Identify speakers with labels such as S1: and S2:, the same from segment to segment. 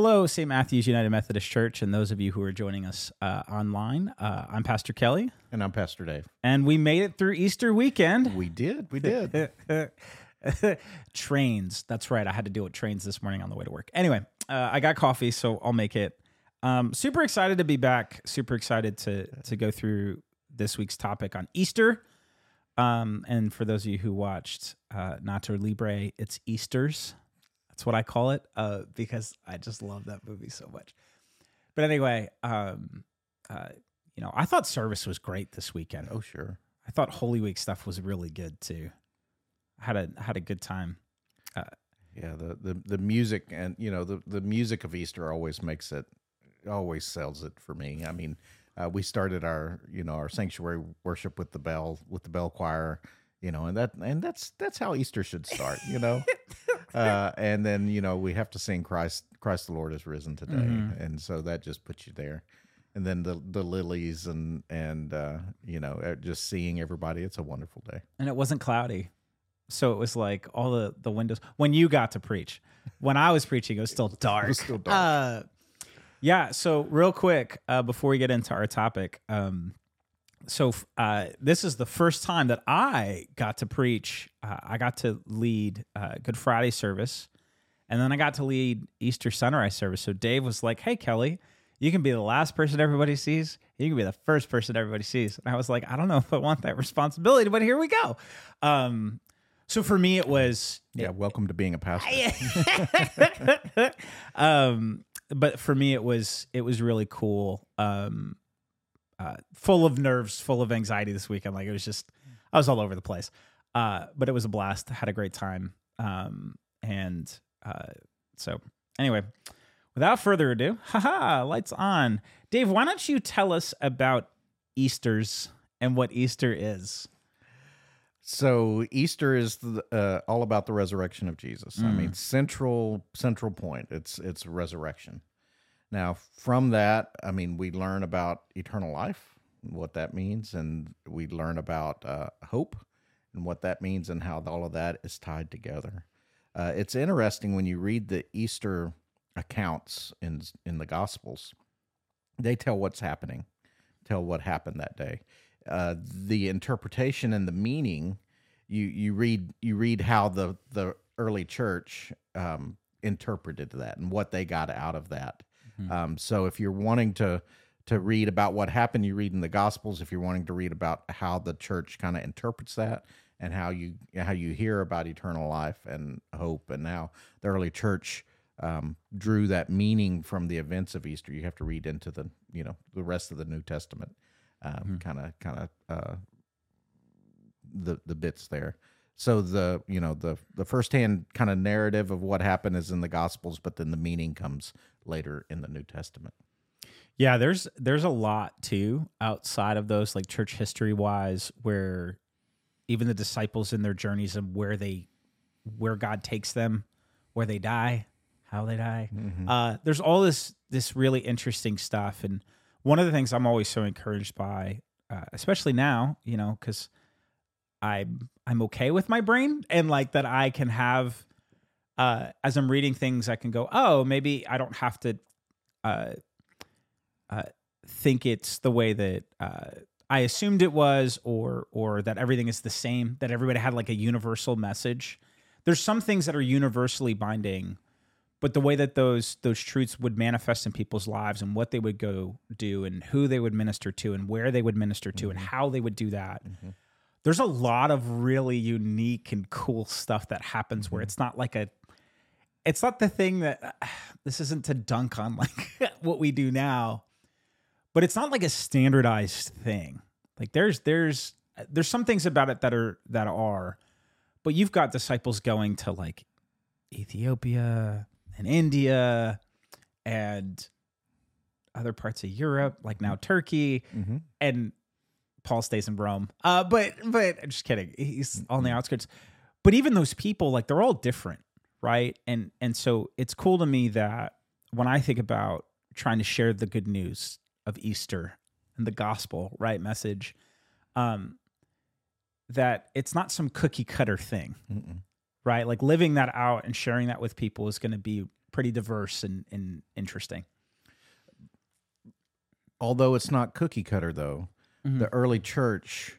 S1: Hello, St. Matthew's United Methodist Church, and those of you who are joining us uh, online. Uh, I'm Pastor Kelly,
S2: And I'm Pastor Dave.
S1: and we made it through Easter weekend.
S2: We did. We did.
S1: trains. That's right. I had to deal with trains this morning on the way to work. Anyway, uh, I got coffee, so I'll make it. Um, super excited to be back. Super excited to to go through this week's topic on Easter. Um, and for those of you who watched uh, Nacho Libre, it's Easter's. That's what I call it uh, because I just love that movie so much. But anyway, um, uh, you know, I thought service was great this weekend.
S2: oh, sure.
S1: I thought Holy Week stuff was really good too. I had a had a good time.
S2: Yeah, the, the, the music and you know the, the music of Easter always makes it always sells it for me. I mean, uh, we started our you know our sanctuary worship with the bell with the bell choir, you know, and that and that's that's how Easter should start, you know. uh, and then you know we have to sing Christ Christ the Lord is risen today, and so that just puts you there. And then the the lilies and and uh, you know uh, just seeing everybody, it's a wonderful day.
S1: and it wasn't cloudy so it was like all the the windows when you got to preach when i was preaching it was still dark,
S2: still dark.
S1: Uh, yeah so real quick uh, before we get into our topic um, so uh, this is the first time that i got to preach uh, i got to lead uh, good friday service and then i got to lead easter sunrise service. So dave was like hey kelly you can be the last person everybody sees. You can be the first person everybody sees. And i was like i don't know if i want that responsibility but here we go. Um, so for me, it was
S2: Yeah, welcome to being a pastor.
S1: um, but for me, it was it was really cool. Um, uh, full of nerves, full of anxiety this weekend. Like it was just, I was all over the place. Uh, but it was a blast. Had a great time. Um, and uh, so anyway, without further ado, haha, lights on. Dave, why don't you tell us about Easter's and what Easter is?
S2: So Easter is the, uh, all about the resurrection of Jesus. I mean, central central point. It's it's resurrection. Now, from that, I mean, we learn about eternal life, what that means, and we learn about uh, hope and what that means, and how all of that is tied together. Uh, it's interesting when you read the Easter accounts in in the Gospels. They tell what's happening, tell what happened that day. Uh, the interpretation and the meaning, you you read you read how the the early church um, interpreted that and what they got out of that. Um, so if you're wanting to to read about what happened, you read in the Gospels. If you're wanting to read about how the church kind of interprets that and how you how you hear about eternal life and hope, and how the early church um, drew that meaning from the events of Easter, you have to read into the you know the rest of the New Testament, kind of kind of uh, the the bits there. So the you know the the firsthand kind of narrative of what happened is in the Gospels, but then the meaning comes later in the New Testament.
S1: Yeah, there's there's a lot too outside of those like church history wise where even the disciples in their journeys and where they where God takes them, where they die, how they die. Uh, there's all this this really interesting stuff, and one of the things I'm always so encouraged by, uh, especially now, you know, because I'm I'm okay with my brain and like that I can have uh, as I'm reading things, I can go, oh, maybe I don't have to uh, uh, think it's the way that uh, I assumed it was, or or that everything is the same, that everybody had like a universal message. There's some things that are universally binding, but the way that those those truths would manifest in people's lives and what they would go do and who they would minister to and where they would minister to and how they would do that. There's a lot of really unique and cool stuff that happens where it's not like a it's not the thing that this isn't to dunk on like what we do now but it's not like a standardized thing. Like there's there's there's some things about it that are that are but you've got disciples going to like ethiopia and india and other parts of europe like now turkey and paul stays in rome. Uh but but I'm just kidding. He's on the outskirts. But even those people like they're all different right and and so it's cool to me that when i think about trying to share the good news of easter and the gospel right message um that it's not some cookie cutter thing right like living that out and sharing that with people is going to be pretty diverse and, and interesting.
S2: Although it's not cookie cutter, though,
S1: Mm-hmm.
S2: the early church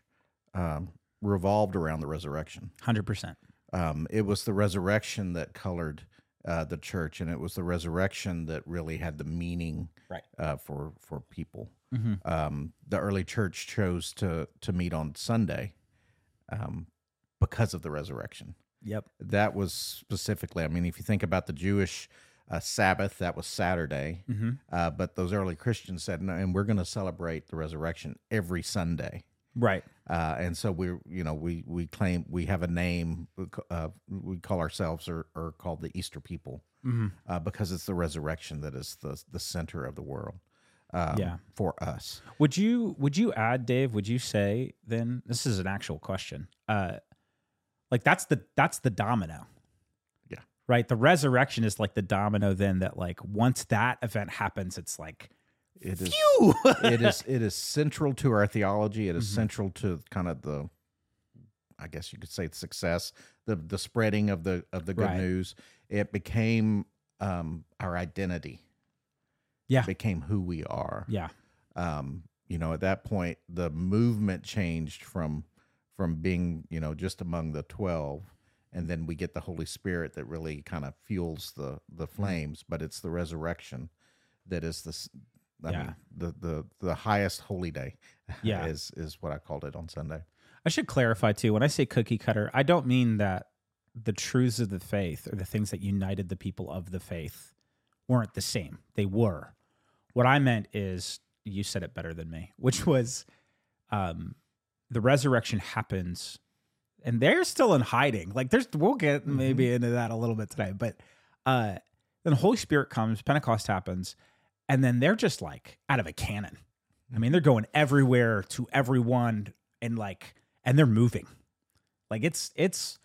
S2: um, revolved around the resurrection.
S1: Hundred percent.
S2: Um, it was the resurrection that colored uh, the church, and it was the resurrection that really had the meaning
S1: Right.
S2: uh, for for people.
S1: Mm-hmm.
S2: Um, the early church chose to to meet on Sunday um, because of the resurrection.
S1: Yep.
S2: That was specifically. I mean, if you think about the Jewish uh, Sabbath, that was Saturday.
S1: Mm-hmm.
S2: Uh, but those early Christians said, no, and we're going to celebrate the resurrection every Sunday.
S1: Right.
S2: Uh, and so we're you know, we we claim we have a name. Uh, we call ourselves or, or called the Easter people
S1: Mm-hmm.
S2: uh, because it's the resurrection that is the the center of the world. Um,
S1: Yeah.
S2: for us.
S1: Would you would you add, Dave? Would you say then this is an actual question? Uh, like that's the that's the domino.
S2: Yeah.
S1: Right. The resurrection is like the domino. Then that like once that event happens, it's like
S2: It is. it is. It is central to our theology. It is
S1: Mhm.
S2: central to kind of the, I guess you could say, success, the the spreading of the of the good
S1: Right.
S2: news. It became um, our identity.
S1: Yeah.
S2: It became who we are.
S1: yeah.
S2: um, you know, at that point, the movement changed from from being, you know, just among the twelve, and then we get the Holy Spirit that really kind of fuels the the
S1: Mm-hmm.
S2: flames. But it's the resurrection that is the, I
S1: Yeah.
S2: mean, the the the highest holy day.
S1: Yeah.
S2: is is what I called it on Sunday.
S1: I should clarify too. When I say cookie cutter, I don't mean that the truths of the faith or the things that united the people of the faith weren't the same. They were. What I meant is, you said it better than me, which was um, the resurrection happens and they're still in hiding. Like there's, we'll get maybe into that a little bit today, but uh, then the Holy Spirit comes, Pentecost happens, and then they're just like out of a cannon. I mean, they're going everywhere to everyone and like, and they're moving. Like it's, it's,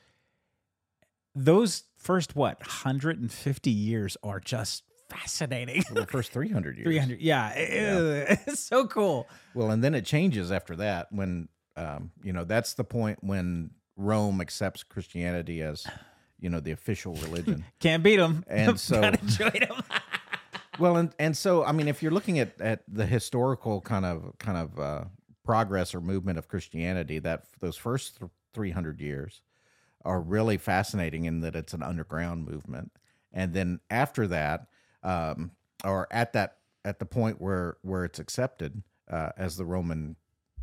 S1: those first, what, 150 years are just fascinating.
S2: For the first three hundred years.
S1: 300. Yeah. it- It's so cool.
S2: Well, and then it changes after that when um, you know that's the point when Rome accepts Christianity as you know the official religion.
S1: Can't beat them.
S2: And so-
S1: Gotta join 'em.
S2: Well, and and so I mean, if you're looking at at the historical kind of kind of uh, progress or movement of Christianity, that those first th- 300 years are really fascinating in that it's an underground movement, and then after that, um, or at that at the point where where it's accepted uh, as the Roman,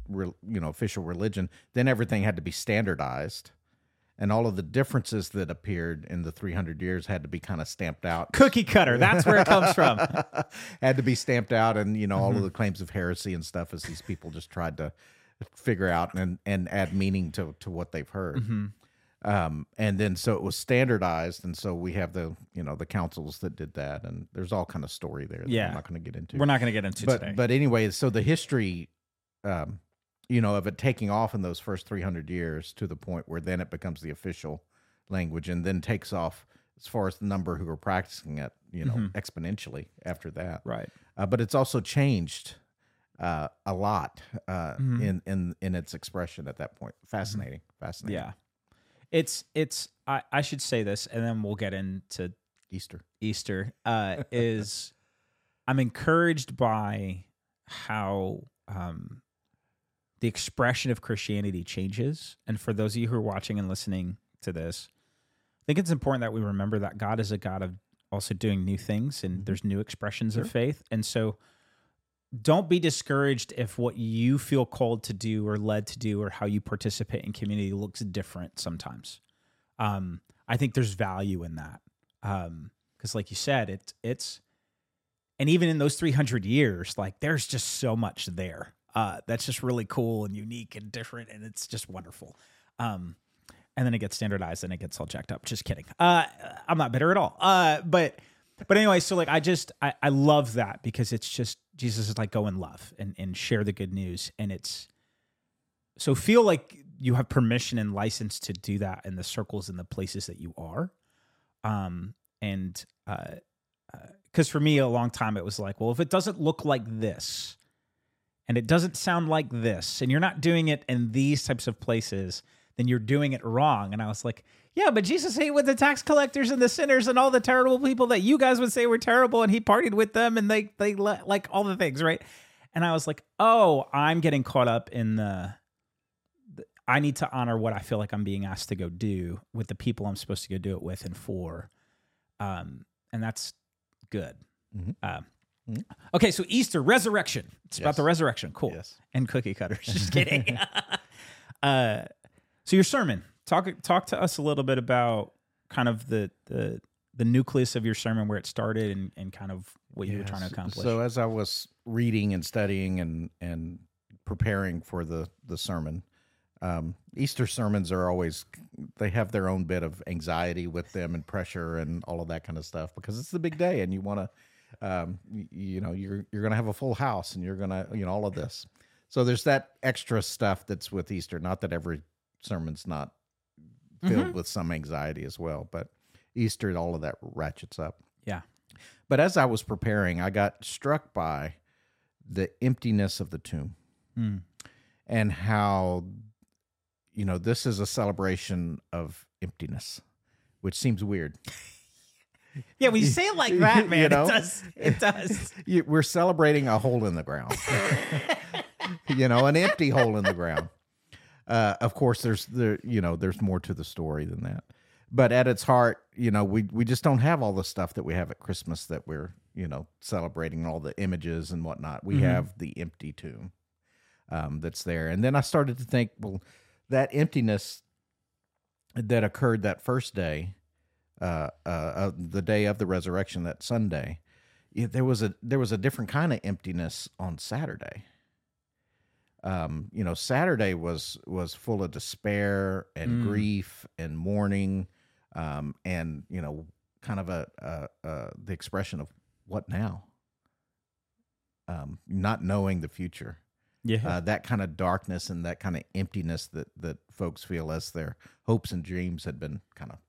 S2: re, you know, official religion, then everything had to be standardized. And all of the differences that appeared in the 300 years had to be kind of stamped out
S1: Cookie cutter. That's where it comes from.
S2: had to be stamped out and you know all
S1: Mm-hmm.
S2: of the claims of heresy and stuff as these people just tried to figure out and and add meaning to to what they've heard
S1: Mm-hmm.
S2: um and then so it was standardized and so we have the you know the councils that did that and there's all kind of story there that
S1: Yeah.
S2: i'm not going to get into
S1: We're not going to get into
S2: but
S1: today.
S2: but anyway so the history um you know of it taking off in those first 300 years to the point where then it becomes the official language and then takes off as far as the number who are practicing it you know exponentially after that
S1: right.
S2: uh, but it's also changed uh, a lot uh,
S1: Mhm.
S2: in in in its expression at that point. Fascinating, fascinating.
S1: Yeah. It's, it's, I, I should say this and then we'll get into
S2: Easter.
S1: Easter uh, is I'm encouraged by how um, the expression of Christianity changes. And for those of you who are watching and listening to this, I think it's important that we remember that God is a God of also doing new things and there's new expressions of faith. And so don't be discouraged if what you feel called to do or led to do or how you participate in community looks different sometimes. Um, I think there's value in that. Um, because like you said, it it's and even in those 300 years, like there's just so much there. Uh, that's just really cool and unique and different, and it's just wonderful. Um, and then it gets standardized and it gets all jacked up. Just kidding. Uh, I'm not bitter at all. Uh, but but anyway, so like I just I, I love that because it's just Jesus is like go and love and and share the good news, and it's so feel like you have permission and license to do that in the circles and the places that you are. Um, and uh, because for me a long time it was like, well, if it doesn't look like this, and it doesn't sound like this, and you're not doing it in these types of places, then you're doing it wrong. And I was like, yeah, but Jesus ate with the tax collectors and the sinners and all the terrible people that you guys would say were terrible, and he partied with them, and they they le- like all the things, right? And I was like, oh, I'm getting caught up in the. the- I need to honor what I feel like I'm being asked to go do with the people I'm supposed to go do it with and for, um, and that's good.
S2: Mhm.
S1: Um,
S2: Mhm.
S1: Okay, so Easter, resurrection. It's about the resurrection. Cool.
S2: Yes.
S1: And cookie cutters. Just kidding. uh, so your sermon. Talk talk to us a little bit about kind of the the the nucleus of your sermon, where it started, and, and kind of what you were trying to accomplish.
S2: So as I was reading and studying and and preparing for the the sermon, um, Easter sermons are always they have their own bit of anxiety with them and pressure and all of that kind of stuff because it's the big day and you want to, um, you, you know, you're you're going to have a full house and you're going to you know all of this. So there's that extra stuff that's with Easter. Not that every sermon's not filled with some anxiety as well, but Easter, all of that ratchets up.
S1: yeah.
S2: But as I was preparing, I got struck by the emptiness of the tomb
S1: Mm.
S2: and how, you know, this is a celebration of emptiness, which seems weird.
S1: Yeah, when you say it like that,
S2: You
S1: man,
S2: know?
S1: it does. It does.
S2: You- We're celebrating a hole in the ground, you know, an empty hole in the ground. Uh, of course, there's there, you know, there's more to the story than that. But at its heart, you know, we we just don't have all the stuff that we have at Christmas that we're you know celebrating all the images and whatnot. We have the empty tomb um, that's there, and then I started to think, well, that emptiness that occurred that first day, uh, uh, the day of the resurrection, that Sunday, there was a there was a different kind of emptiness on Saturday. Um, you know, Saturday was was full of despair and
S1: Mm.
S2: grief and mourning, um, and you know, kind of a, a, a the expression of what now. Um, not knowing the future,
S1: Yeah.
S2: uh, that kind of darkness and that kind of emptiness that that folks feel as their hopes and dreams had been kind of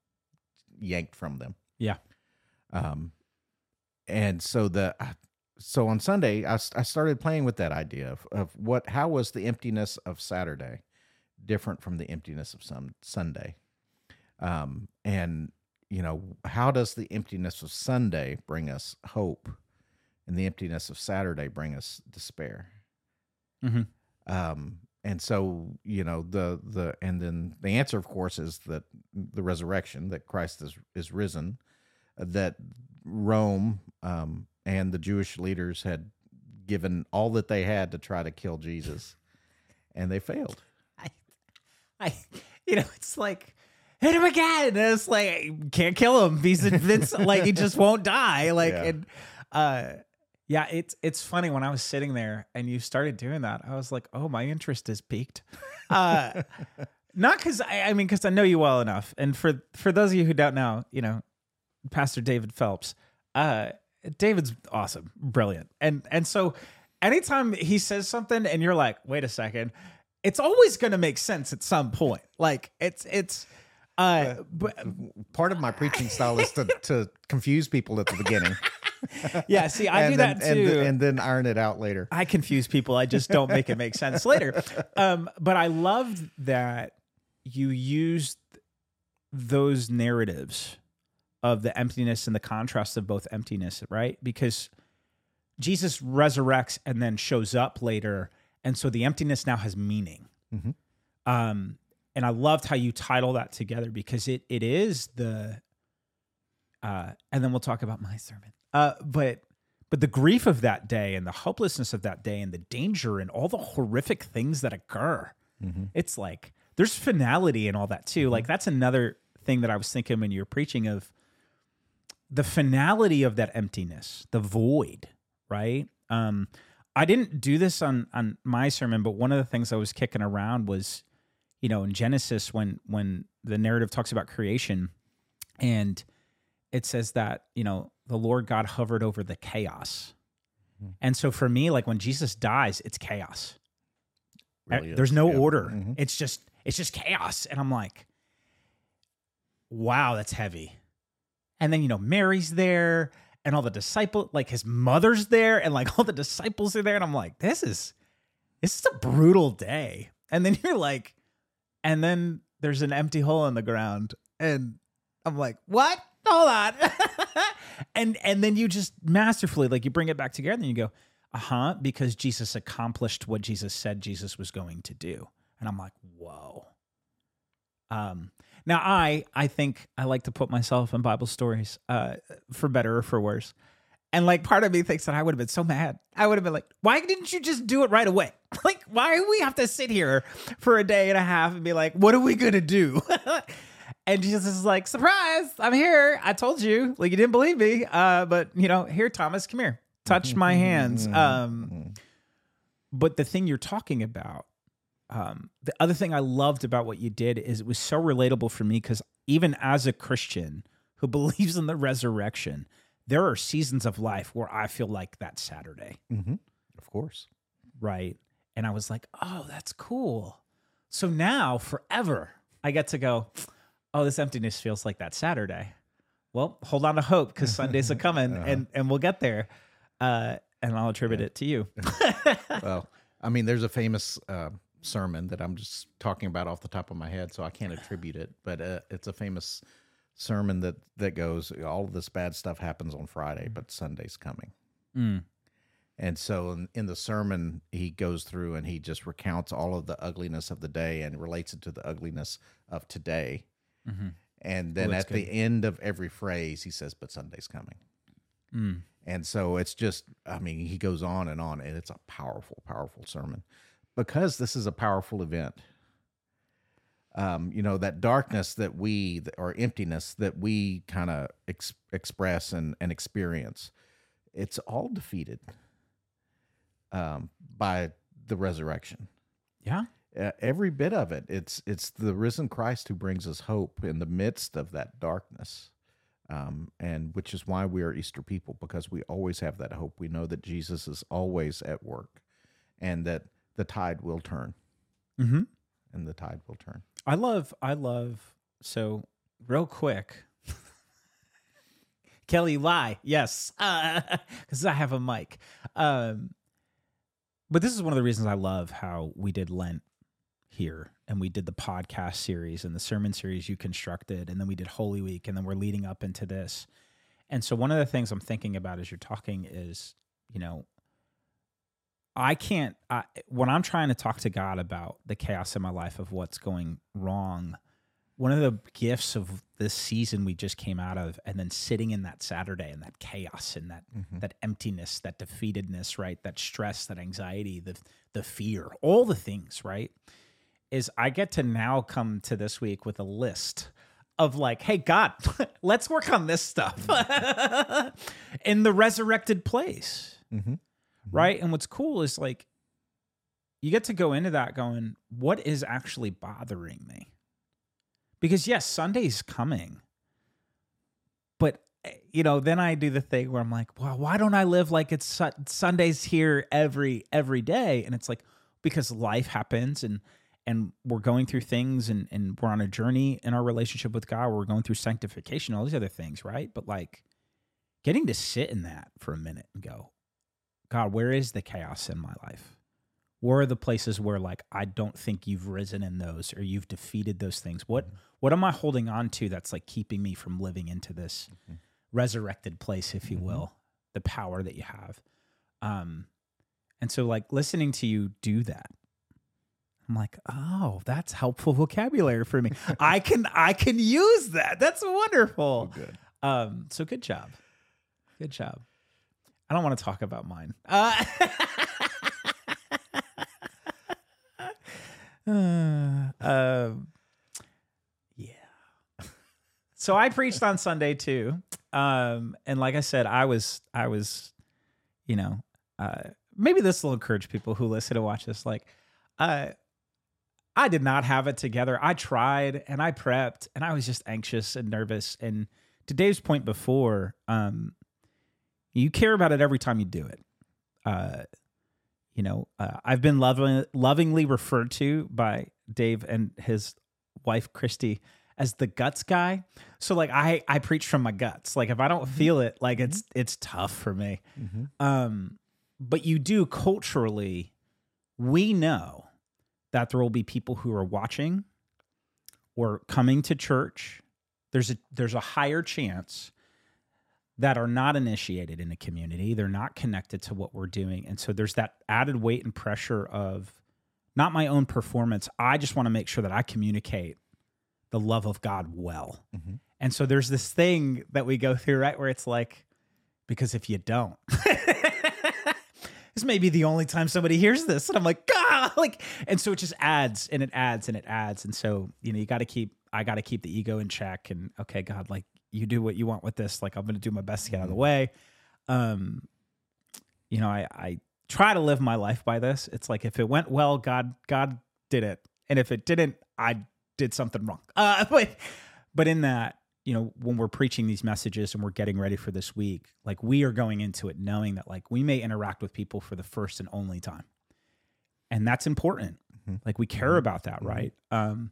S2: yanked from them.
S1: Yeah.
S2: Um, and so the so on Sunday, I, I started playing with that idea of, of what how was the emptiness of Saturday different from the emptiness of some Sunday, um, and you know how does the emptiness of Sunday bring us hope, and the emptiness of Saturday bring us despair.
S1: Mhm.
S2: Um, and so you know the the and then the answer, of course, is that the resurrection that Christ is is risen, uh, that Rome um, and the Jewish leaders had given all that they had to try to kill Jesus, and they failed.
S1: I, I, you know, it's like hit him again. And it's like can't kill him. He's invincible. like he just won't die. Like
S2: Yeah.
S1: and uh, yeah, it's it's funny when I was sitting there and you started doing that. I was like, oh, my interest is peaked. Uh, not because I, I mean, because I know you well enough. And for for those of you who don't know, you know, Pastor David Phelps. Uh, David's awesome, brilliant, and and so anytime he says something, and you're like, wait a second, it's always going to make sense at some point. Like it's it's. Uh, but
S2: Part of my preaching style is to, to confuse people at the beginning.
S1: yeah, see, I do
S2: then,
S1: that too.
S2: and, then- and then iron it out later.
S1: I confuse people. I just don't make it make sense later. Um, but I loved that you used those narratives of the emptiness and the contrast of both emptiness, right? Because Jesus resurrects and then shows up later, and so the emptiness now has meaning.
S2: Mhm.
S1: Um, and I loved how you title that together because it it is the. Uh, and then we'll talk about my sermon. Uh, but but the grief of that day and the hopelessness of that day and the danger and all the horrific things that occur.
S2: Mhm.
S1: It's like there's finality and all that too.
S2: Mm-hmm.
S1: Like that's another thing that I was thinking when you were preaching of the finality of that emptiness, the void, right? Um, I didn't do this on on my sermon, but one of the things I was kicking around was, you know, in Genesis when when the narrative talks about creation, and it says that you know the Lord God hovered over the chaos,
S2: Mhm.
S1: and so for me, like when Jesus dies, it's chaos.
S2: Really
S1: There's no
S2: Yeah.
S1: order.
S2: Mhm.
S1: It's just it's just chaos, and I'm like, wow, that's heavy. And then you know Mary's there, and all the disciple, like his mother's there, and like all the disciples are there, and I'm like, this is this is a brutal day. And then you're like, and then there's an empty hole in the ground. And I'm like, what? Hold on. and and then you just masterfully like you bring it back together and you go, uh-huh, because Jesus accomplished what Jesus said Jesus was going to do. And I'm like, whoa. Um now I I think I like to put myself in Bible stories, uh, for better or for worse. And like part of me thinks that I would have been so mad. I would have been like, why didn't you just do it right away? like, why do we have to sit here for a day and a half and be like, what are we gonna do? and Jesus is like, surprise, I'm here. I told you. Like you didn't believe me. Uh, but you know, here, Thomas, come here. Touch my hands. Um, but the thing you're talking about, um, the other thing I loved about what you did is it was so relatable for me because even as a Christian who believes in the resurrection, there are seasons of life where I feel like that Saturday,
S2: Mm-hmm. Of course.
S1: right? And I was like, oh, that's cool. So now forever, I get to go, oh, this emptiness feels like that Saturday. Well, hold on to hope because Sundays are coming and, and we'll get there. Uh, and I'll attribute it to you.
S2: well, I mean, there's a famous uh, sermon that I'm just talking about off the top of my head, so I can't attribute it, but uh, it's a famous sermon that that goes, all of this bad stuff happens on Friday, but Sunday's coming.
S1: Mm.
S2: And so in, in the sermon, he goes through and he just recounts all of the ugliness of the day and relates it to the ugliness of today.
S1: Mhm.
S2: And then at the end of every phrase, he says, "But Sunday's coming."
S1: Mm.
S2: And so it's just, I mean, he goes on and on, and it's a powerful, powerful sermon because this is a powerful event. Um, you know, that darkness that we, or emptiness that we kind of ex- express and, and experience, it's all defeated um, by the resurrection.
S1: Yeah.
S2: Uh, every bit of it. It's it's the risen Christ who brings us hope in the midst of that darkness, um, and which is why we are Easter people because we always have that hope. We know that Jesus is always at work, and that the tide will turn,
S1: Mm-hmm.
S2: and the tide will turn.
S1: I love, I love, so real quick. Kelly, lie. Yes. Because I have a mic. Um, but this is one of the reasons I love how we did Lent here and we did the podcast series and the sermon series you constructed. And then we did Holy Week and then we're leading up into this. And so one of the things I'm thinking about as you're talking is, you know, I can't, I, when I'm trying to talk to God about the chaos in my life of what's going wrong, one of the gifts of this season we just came out of, and then sitting in that Saturday and that chaos and that mm-hmm. that emptiness, that defeatedness, right? That stress, that anxiety, the the fear, all the things, right? Is I get to now come to this week with a list of like, hey God, let's work on this stuff in the resurrected place
S2: Mm-hmm.
S1: right? And what's cool is like you get to go into that going, what is actually bothering me? Because yes, Sunday's coming. But eh, you know, then I do the thing where I'm like, well, why don't I live like it's Su- Sunday's here every every day? And it's like because life happens and and we're going through things and and we're on a journey in our relationship with God. We're going through sanctification, all these other things, right? But like getting to sit in that for a minute and go, God, where is the chaos in my life? Where are the places where like I don't think you've risen in those or you've defeated those things? What what am I holding on to that's like keeping me from living into this resurrected place, if you
S2: Mhm.
S1: will, the power that you have? Um and so like listening to you do that, I'm like, oh, that's helpful vocabulary for me. I can I can use that. That's wonderful.
S2: good.
S1: Um, so good job. Good job. I don't want to talk about mine. Uh, uh, um, yeah. So I preached on Sunday too. Um, and like I said, I was, I was, you know, uh, maybe this will encourage people who listen to watch this. Like, uh, I did not have it together. I tried and I prepped and I was just anxious and nervous. And to Dave's point before, um, you care about it every time you do it. Uh, you know, uh, I've been loving, lovingly referred to by Dave and his wife Christy as the guts guy. So like I I preach from my guts. Like if I don't feel it, like it's it's tough for me.
S2: Mhm.
S1: Um, but you do culturally, we know that there will be people who are watching or coming to church, there's a there's a higher chance that are not initiated in a community. They're not connected to what we're doing. And so there's that added weight and pressure of not my own performance. I just want to make sure that I communicate the love of God well.
S2: Mhm.
S1: And so there's this thing that we go through, right? Where it's like, because if you don't, this may be the only time somebody hears this. And I'm like, God, like, and so it just adds and it adds and it adds. And so, you know, you got to keep, I got to keep the ego in check and okay, God, like you do what you want with this. Like I'm going to do my best to get out of the way. Um, you know, I, I try to live my life by this. It's like, if it went well, God, God did it. And if it didn't, I did something wrong. Uh, but, but in that, you know, when we're preaching these messages and we're getting ready for this week, like we are going into it knowing that like we may interact with people for the first and only time. And that's important.
S2: Mhm.
S1: Like we care about that, right? Um,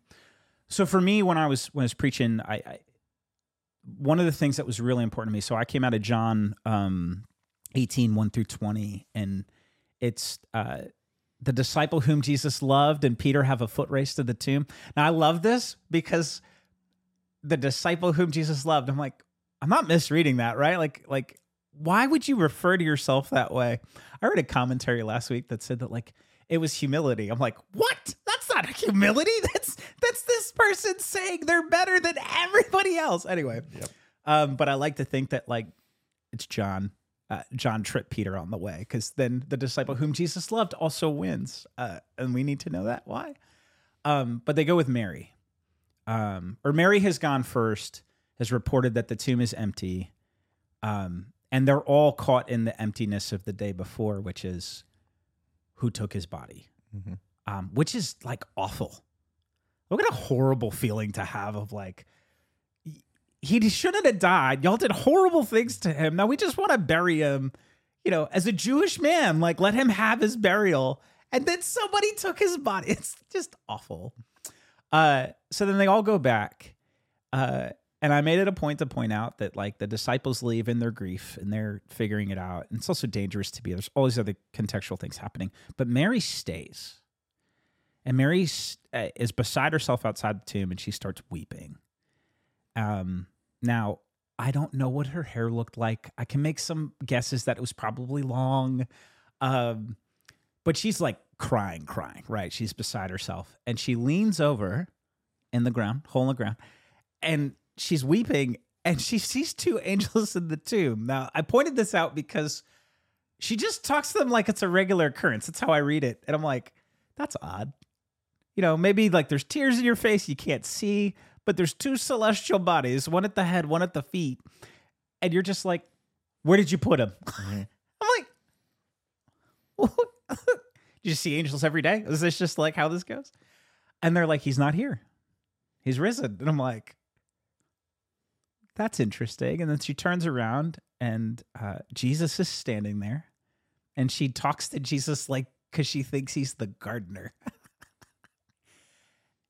S1: so for me, when I was when I was preaching, I, I one of the things that was really important to me. So I came out of John um, 18, 1 through 20, and it's uh, the disciple whom Jesus loved and Peter have a foot race to the tomb. Now I love this because the disciple whom Jesus loved, I'm like, I'm not misreading that, right? Like, like, why would you refer to yourself that way? I read a commentary last week that said that like it was humility. I'm like, what? That's not humility. That's that's this person saying they're better than everybody else. Anyway,
S2: Yep.
S1: um, but I like to think that like it's John. Uh, John tripped Peter on the way because then the disciple whom Jesus loved also wins, uh, and we need to know that why. Um, but they go with Mary, um, or Mary has gone first, has reported that the tomb is empty, um, and they're all caught in the emptiness of the day before, which is who took his body,
S2: Mhm.
S1: um, which is like awful. Look at a horrible feeling to have of like he shouldn't have died. Y'all did horrible things to him. Now we just want to bury him, you know, as a Jewish man. Like let him have his burial, and then somebody took his body. It's just awful. Uh, so then they all go back, uh, and I made it a point to point out that like the disciples leave in their grief and they're figuring it out. And it's also dangerous to be. There's all these other contextual things happening, but Mary stays, and Mary uh, is beside herself outside the tomb, and she starts weeping. Um, now I don't know what her hair looked like. I can make some guesses that it was probably long. Um, but she's like crying, crying, right? She's beside herself. And she leans over in the ground, hole in the ground, and she's weeping and she sees two angels in the tomb. Now, I pointed this out because she just talks to them like it's a regular occurrence. That's how I read it. And I'm like, that's odd. You know, maybe like there's tears in your face you can't see, but there's two celestial bodies, one at the head, one at the feet. And you're just like, where did you put them?
S2: Mhm.
S1: I'm like, do you see angels every day? Is this just like how this goes? And they're like, he's not here. He's risen. And I'm like, that's interesting. And then she turns around and uh, Jesus is standing there. And she talks to Jesus like, because she thinks he's the gardener.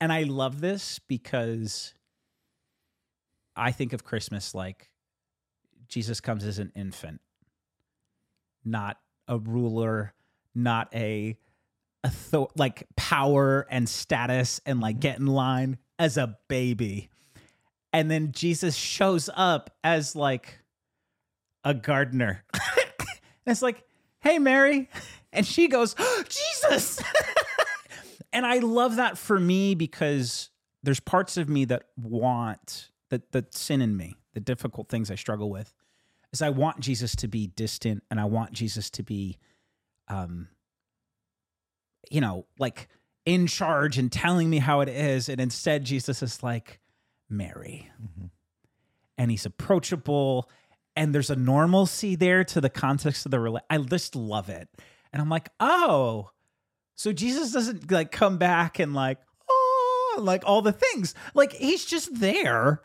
S1: and I love this because I think of Christmas like Jesus comes as an infant, not a ruler, not a author- like power and status and like mm-hmm. get in line as a baby. And then Jesus shows up as like a gardener. and it's like, hey, Mary. And she goes, oh, Jesus. and I love that for me because there's parts of me that want that the sin in me, the difficult things I struggle with, is I want Jesus to be distant and I want Jesus to be um you know, like in charge and telling me how it is. And instead Jesus is like, Mary.
S2: Mhm.
S1: And he's approachable and there's a normalcy there to the context of the rela- I just love it. And I'm like, oh, so Jesus doesn't like come back and like, oh, like all the things. Like he's just there,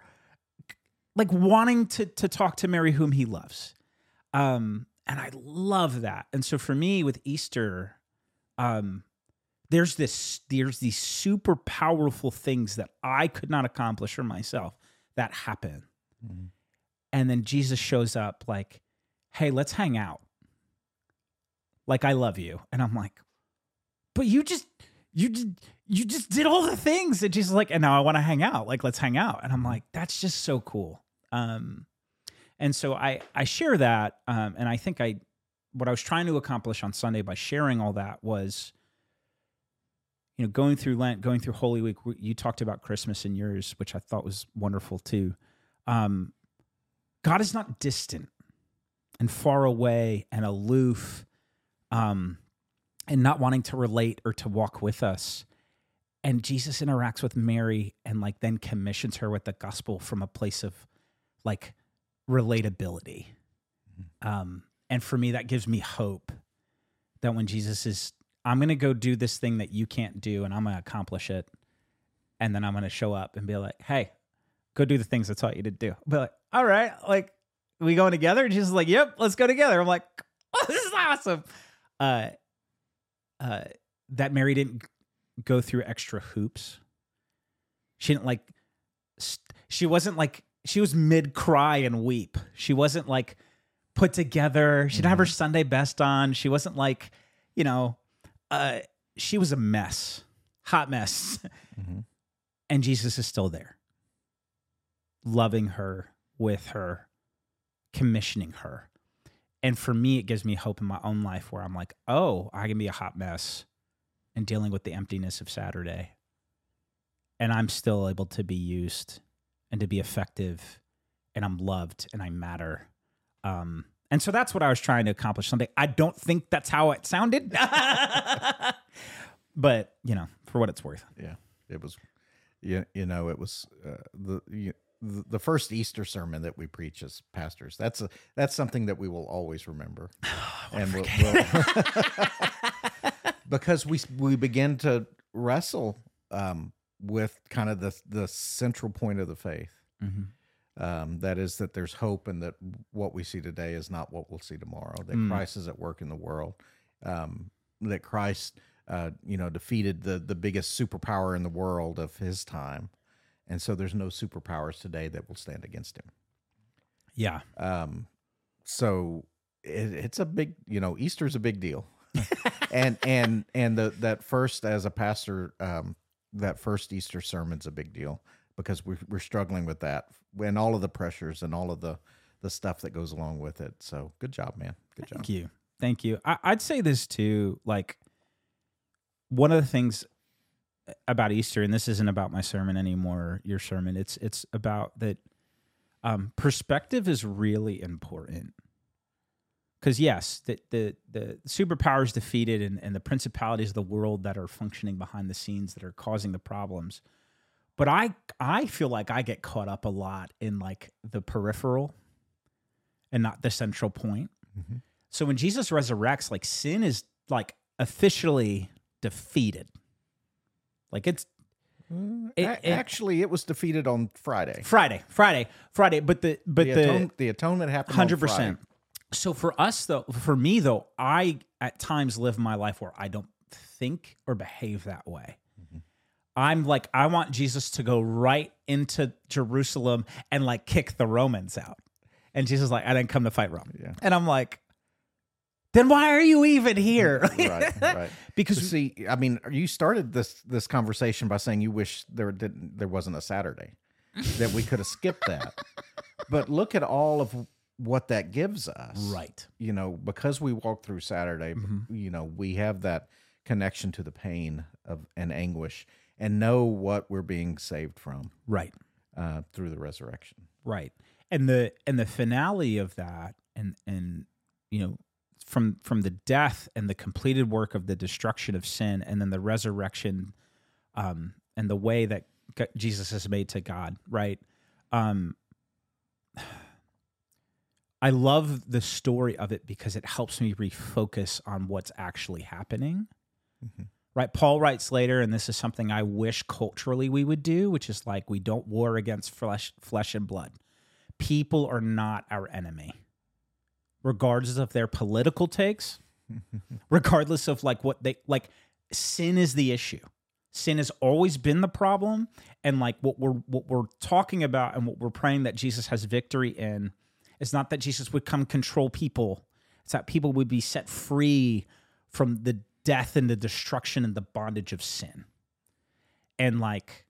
S1: like wanting to to talk to Mary, whom he loves. Um, and I love that. And so for me with Easter, um, there's this there's these super powerful things that I could not accomplish for myself that happen.
S2: Mhm.
S1: And then Jesus shows up like, hey, let's hang out. Like I love you. And I'm like, but you just you just you just did all the things. And Jesus is like, and now I want to hang out. Like, let's hang out. And I'm like, that's just so cool. Um, and so I I share that, um, and I think I what I was trying to accomplish on Sunday by sharing all that was, you know, going through Lent, going through Holy Week. You talked about Christmas in yours, which I thought was wonderful too. Um, God is not distant and far away and aloof, um, and not wanting to relate or to walk with us. And Jesus interacts with Mary and like then commissions her with the gospel from a place of like relatability. Um, and for me, that gives me hope that when Jesus is, I'm going to go do this thing that you can't do and I'm going to accomplish it. And then I'm going to show up and be like, hey, go do the things I taught you to do. Be like, all right, like, we going together? And Jesus is like, yep, let's go together. I'm like, oh, this is awesome. Uh, uh, that Mary didn't go through extra hoops. She didn't like, st- she wasn't like, she was mid cry and weep. She wasn't like, put together. She didn't have her Sunday best on. She wasn't like, you know, uh, she was a mess, hot mess. And Jesus is still there, loving her, with her, commissioning her. And for me, it gives me hope in my own life where I'm like, oh, I can be a hot mess and dealing with the emptiness of Saturday. And I'm still able to be used and to be effective and I'm loved and I matter. Um, and so that's what I was trying to accomplish Sunday. I don't think that's how it sounded, but you know, for what it's worth.
S2: Yeah, it was. You, you know, it was uh, the you, the the first Easter sermon that we preach as pastors. That's a that's something that we will always remember, and we'll, we'll because we we begin to wrestle um, with kind of the the central point of the faith. Um, that is that there's hope, and that what we see today is not what we'll see tomorrow. That Christ is at work in the world. Um, that Christ, uh, you know, defeated the the biggest superpower in the world of his time, and so there's no superpowers today that will stand against him.
S1: Yeah.
S2: Um, so it, it's a big, you know, Easter's a big deal, and and and the that first as a pastor, um, that first Easter sermon's a big deal because we're we're struggling with that and all of the pressures and all of the the stuff that goes along with it. So good job, man. Good job.
S1: Thank you. Thank you. I, I'd say this too. Like, one of the things about Easter, and this isn't about my sermon anymore, your sermon. It's it's about that. Um, perspective is really important. Because yes, the, the the superpowers defeated and, and the principalities of the world that are functioning behind the scenes that are causing the problems. But I I feel like I get caught up a lot in like the peripheral and not the central point. Mm-hmm. So when Jesus resurrects, like sin is like officially defeated. Like it's mm,
S2: it-
S1: it-
S2: actually, it was defeated on Friday.
S1: Friday, Friday, Friday. But the but
S2: The,
S1: the
S2: atone, the atonement happened. on
S1: hundred
S2: Friday.
S1: percent. So for us though, for me though, I at times live my life where I don't think or behave that way. Mm-hmm. I'm like, I want Jesus to go right into Jerusalem and like kick the Romans out. And Jesus is like, I didn't come to fight Rome.
S2: Yeah.
S1: And I'm like, then why are you even here? Mm-hmm.
S2: right, right.
S1: because
S2: See, I mean, you started this this conversation by saying you wish there didn't there wasn't a Saturday that we could have skipped that. But look at all of what that gives us.
S1: right.
S2: You know, because we walk through Saturday, you know, we have that connection to the pain of and anguish and know what we're being saved from
S1: Right.
S2: uh, through the resurrection.
S1: Right. And the and the finale of that and and you know from from the death and the completed work of the destruction of sin and then the resurrection um and the way that Jesus is made to God, right? Um I love the story of it because it helps me refocus on what's actually happening. Mm-hmm. Right. Paul writes later, and this is something I wish culturally we would do, which is like we don't war against flesh, flesh and blood. People are not our enemy, regardless of their political takes, regardless of like what they like. Sin is the issue. Sin has always been the problem, and like what we're what we're talking about and what we're praying that Jesus has victory in is not that Jesus would come control people. It's that people would be set free from the death and the destruction and the bondage of sin. And like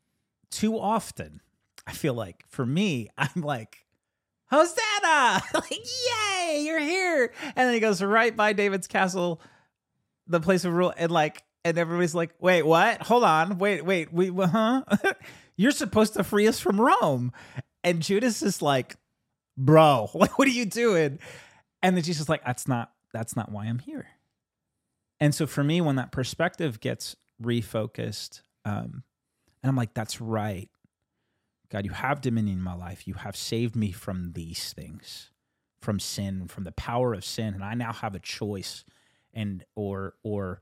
S1: too often, I feel like for me, I'm like, Hosanna! like, yay, you're here. And then he goes right by David's castle, the place of rule, and like, and everybody's like, wait, what? Hold on. Wait, wait, we huh? you're supposed to free us from Rome. And Judas is like, bro, like, what are you doing? And then Jesus is like, that's not that's not why I'm here. And so for me, when that perspective gets refocused, um, and I'm like, that's right. God, you have dominion in my life. You have saved me from these things, from sin, from the power of sin, and I now have a choice and or or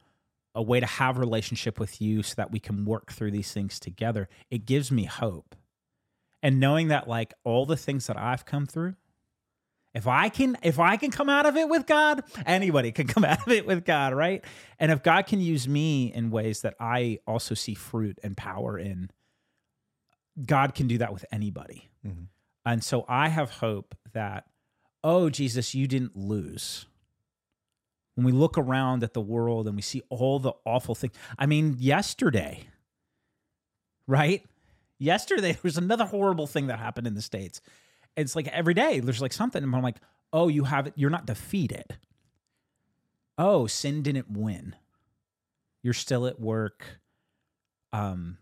S1: a way to have a relationship with you so that we can work through these things together. It gives me hope. And knowing that like all the things that I've come through, if I can if I can come out of it with God, anybody can come out of it with God, right? And if God can use me in ways that I also see fruit and power in, God can do that with anybody.
S2: Mhm.
S1: And so I have hope that, oh, Jesus, you didn't lose. When we look around at the world and we see all the awful things, I mean, yesterday, right? Yesterday, there was another horrible thing that happened in the States. It's like every day there's like something, and I'm like, oh, you have it, you're not defeated. Oh, sin didn't win. You're still at work. Um,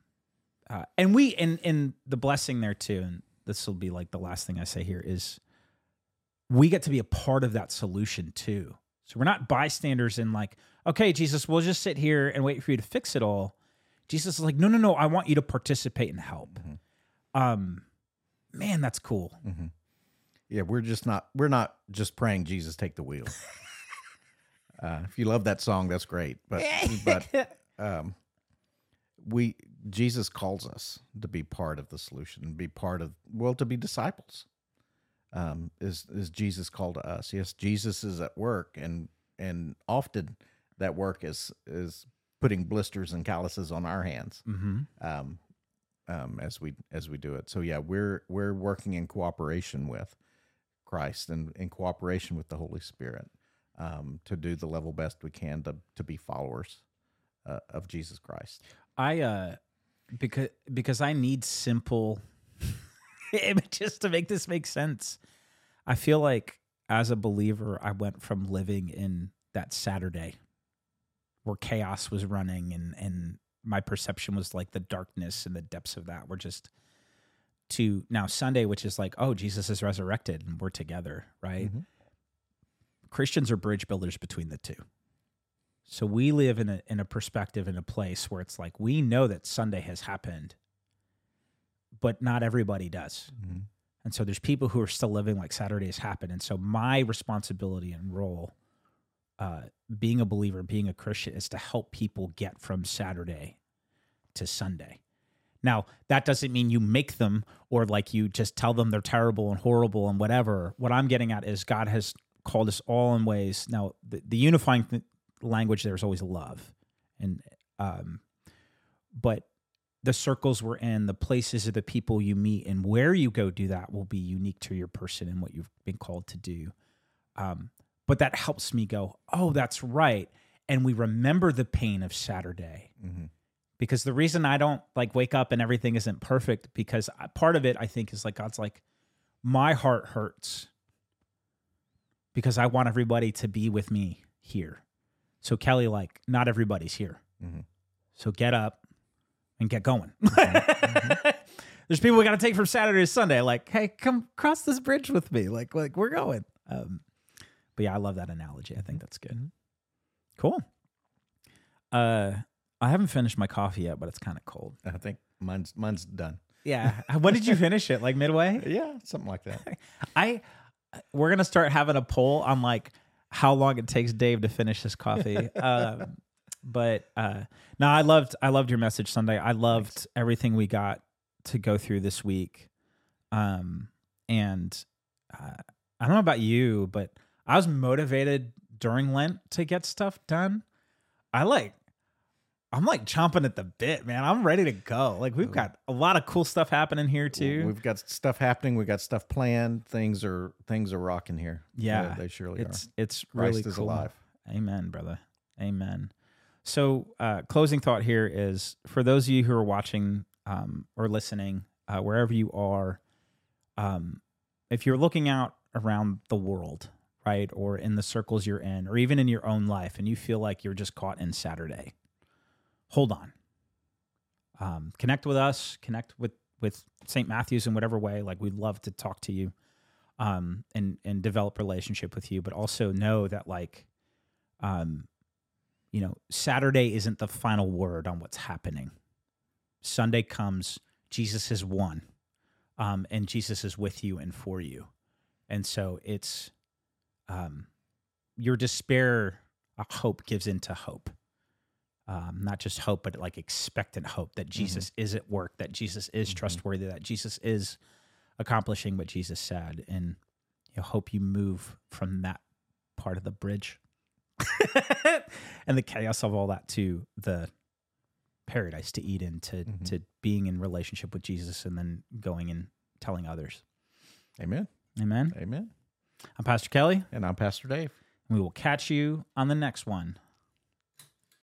S1: uh, and we and and the blessing there too and this will be like the last thing i say here is we get to be a part of that solution too so we're not bystanders in like okay jesus we'll just sit here and wait for you to fix it all jesus is like no no no i want you to participate and help um man that's cool
S2: Yeah, we're just not we're not just praying Jesus take the wheel. uh, if you love that song, that's great. But but um, we Jesus calls us to be part of the solution, be part of well, to be disciples. Um, is is Jesus called to us? Yes, Jesus is at work, and and often that work is is putting blisters and calluses on our hands
S1: mm-hmm.
S2: um, um, as we as we do it. So yeah, we're we're working in cooperation with Christ and in cooperation with the Holy Spirit um, to do the level best we can to to be followers uh, of Jesus Christ.
S1: I uh because because I need simple images to make this make sense. I feel like as a believer, I went from living in that Saturday where chaos was running and and my perception was like the darkness and the depths of that were just to now Sunday, which is like, oh, Jesus is resurrected and we're together, right?
S2: Mhm.
S1: Christians are bridge builders between the two. So we live in a in a perspective in a place where it's like we know that Sunday has happened, but not everybody does.
S2: Mhm.
S1: And so there's people who are still living like Saturdays happen. And so my responsibility and role, uh, being a believer, being a Christian, is to help people get from Saturday to Sunday. Now, that doesn't mean you make them or like you just tell them they're terrible and horrible and whatever. What I'm getting at is God has called us all in ways. Now, the, the unifying th- language there is always love. And, um, but the circles we're in, the places of the people you meet, and where you go do that will be unique to your person and what you've been called to do. Um, but that helps me go, oh, that's right. And we remember the pain of Saturday
S2: Mhm.
S1: because the reason I don't like wake up and everything isn't perfect because part of it I think is like God's like my heart hurts because I want everybody to be with me here. So Kelly like not everybody's here.
S2: Mhm.
S1: So get up and get going. There's people we got to take from Saturday to Sunday like hey come cross this bridge with me like like we're going. Um but yeah, I love that analogy. I think that's good. Cool. Uh I haven't finished my coffee yet, but it's kind of cold.
S2: I think mine's mine's done.
S1: Yeah. when did you finish it? Like midway?
S2: Yeah, something like that.
S1: I we're gonna start having a poll on like how long it takes Dave to finish his coffee. um, but uh, no, I loved I loved your message Sunday. I loved everything we got to go through this week. Um, and uh, I don't know about you, but I was motivated during Lent to get stuff done. I like. I'm like chomping at the bit, man. I'm ready to go. Like we've got a lot of cool stuff happening here too.
S2: We've got stuff happening. We got stuff planned. Things are things are rocking here.
S1: Yeah,
S2: they surely are.
S1: it's it's
S2: Christ
S1: really
S2: is
S1: cool.
S2: alive.
S1: Amen, brother. Amen. So, uh, closing thought here is for those of you who are watching um, or listening, uh, wherever you are, um, if you're looking out around the world, right, or in the circles you're in, or even in your own life, and you feel like you're just caught in Saturday, hold on. Um, connect with us. Connect with with St. Matthew's in whatever way. Like we'd love to talk to you, um, and and develop relationship with you. But also know that like, um, you know, Saturday isn't the final word on what's happening. Sunday comes, Jesus has won, um, and Jesus is with you and for you, and so it's, um, your despair, a hope gives into hope. Um, not just hope, but like expectant hope that Jesus is at work, that Jesus is
S2: Mhm.
S1: trustworthy, that Jesus is accomplishing what Jesus said, and you know, hope you move from that part of the bridge and the chaos of all that to the paradise to Eden to
S2: Mhm.
S1: to being in relationship with Jesus and then going and telling others.
S2: Amen.
S1: Amen.
S2: Amen.
S1: I'm Pastor Kelly.
S2: And I'm Pastor Dave.
S1: We will catch you on the next one